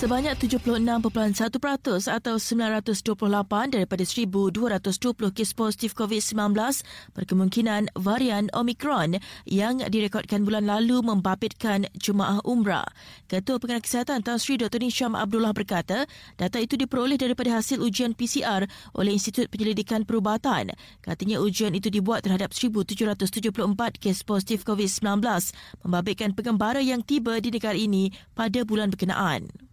Sebanyak 76.1% atau 928 daripada 1,220 kes positif COVID-19 berkemungkinan varian Omicron yang direkodkan bulan lalu membabitkan jemaah umrah. Ketua Pengarah Kesihatan Tan Sri Dr. Nisham Abdullah berkata, data itu diperoleh daripada hasil ujian PCR oleh Institut Penyelidikan Perubatan. Katanya ujian itu dibuat terhadap 1,774 kes positif COVID-19 membabitkan pengembara yang tiba di negara ini pada bulan berkenaan.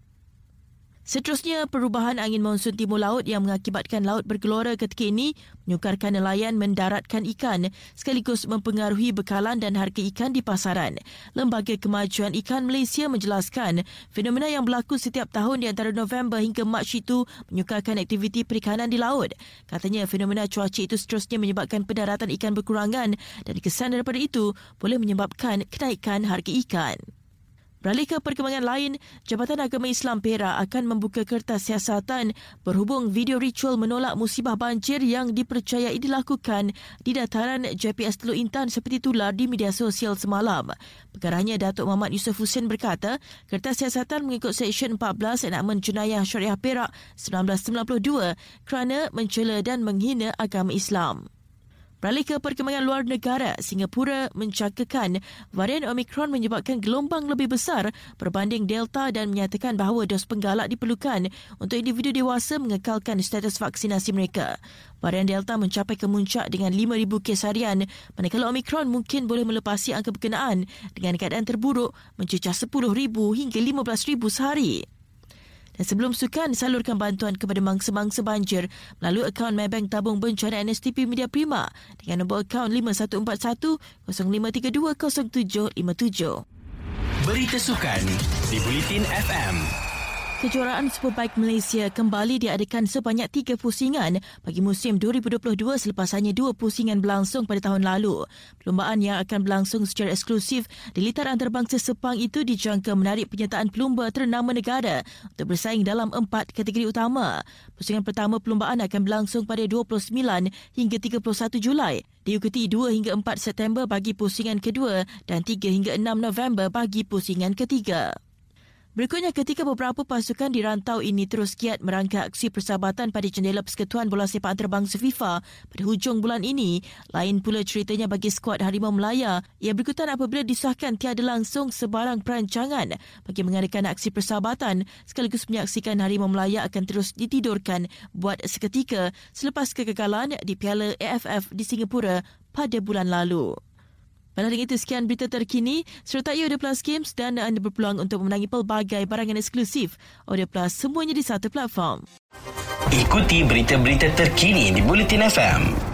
Seterusnya, perubahan angin monsun timur laut yang mengakibatkan laut bergelora ketika ini menyukarkan nelayan mendaratkan ikan sekaligus mempengaruhi bekalan dan harga ikan di pasaran. Lembaga Kemajuan Ikan Malaysia menjelaskan fenomena yang berlaku setiap tahun di antara November hingga Mac itu menyukarkan aktiviti perikanan di laut. Katanya fenomena cuaca itu seterusnya menyebabkan pendaratan ikan berkurangan dan kesan daripada itu boleh menyebabkan kenaikan harga ikan. Beralih ke perkembangan lain, Jabatan Agama Islam Perak akan membuka kertas siasatan berhubung video ritual menolak musibah banjir yang dipercayai dilakukan di dataran JPS Teluk Intan seperti tular di media sosial semalam. Perkaranya Datuk Muhammad Yusof Hussein berkata, kertas siasatan mengikut Seksyen 14 Enakmen Jenayah Syariah Perak 1992 kerana mencela dan menghina agama Islam. Beralih ke perkembangan luar negara, Singapura mencakakan varian Omicron menyebabkan gelombang lebih besar berbanding Delta dan menyatakan bahawa dos penggalak diperlukan untuk individu dewasa mengekalkan status vaksinasi mereka. Varian Delta mencapai kemuncak dengan 5,000 kes harian, manakala Omicron mungkin boleh melepasi angka berkenaan dengan keadaan terburuk mencecah 10,000 hingga 15,000 sehari. Dan sebelum sukan, salurkan bantuan kepada mangsa-mangsa banjir melalui akaun Maybank Tabung Bencana NSTP Media Prima dengan nombor akaun 5141 0532 0757. Berita sukan di Bulletin FM. Kejuaraan Superbike Malaysia kembali diadakan sebanyak tiga pusingan bagi musim 2022 selepas hanya dua pusingan berlangsung pada tahun lalu. Perlumbaan yang akan berlangsung secara eksklusif di litar antarabangsa Sepang itu dijangka menarik penyertaan pelumba ternama negara untuk bersaing dalam empat kategori utama. Pusingan pertama perlumbaan akan berlangsung pada 29 hingga 31 Julai diikuti 2 hingga 4 September bagi pusingan kedua dan 3 hingga 6 November bagi pusingan ketiga. Berikutnya ketika beberapa pasukan di rantau ini terus giat merangka aksi persahabatan pada jendela persekutuan bola sepak antarabangsa FIFA pada hujung bulan ini, lain pula ceritanya bagi skuad Harimau Melaya yang berikutan apabila disahkan tiada langsung sebarang perancangan bagi mengadakan aksi persahabatan sekaligus menyaksikan Harimau Melaya akan terus ditidurkan buat seketika selepas kegagalan di Piala AFF di Singapura pada bulan lalu. Malam itu sekian berita terkini serta Audio Plus Games dan anda berpeluang untuk memenangi pelbagai barangan eksklusif Audio Plus semuanya di satu platform. Ikuti berita-berita terkini di Bulletin FM.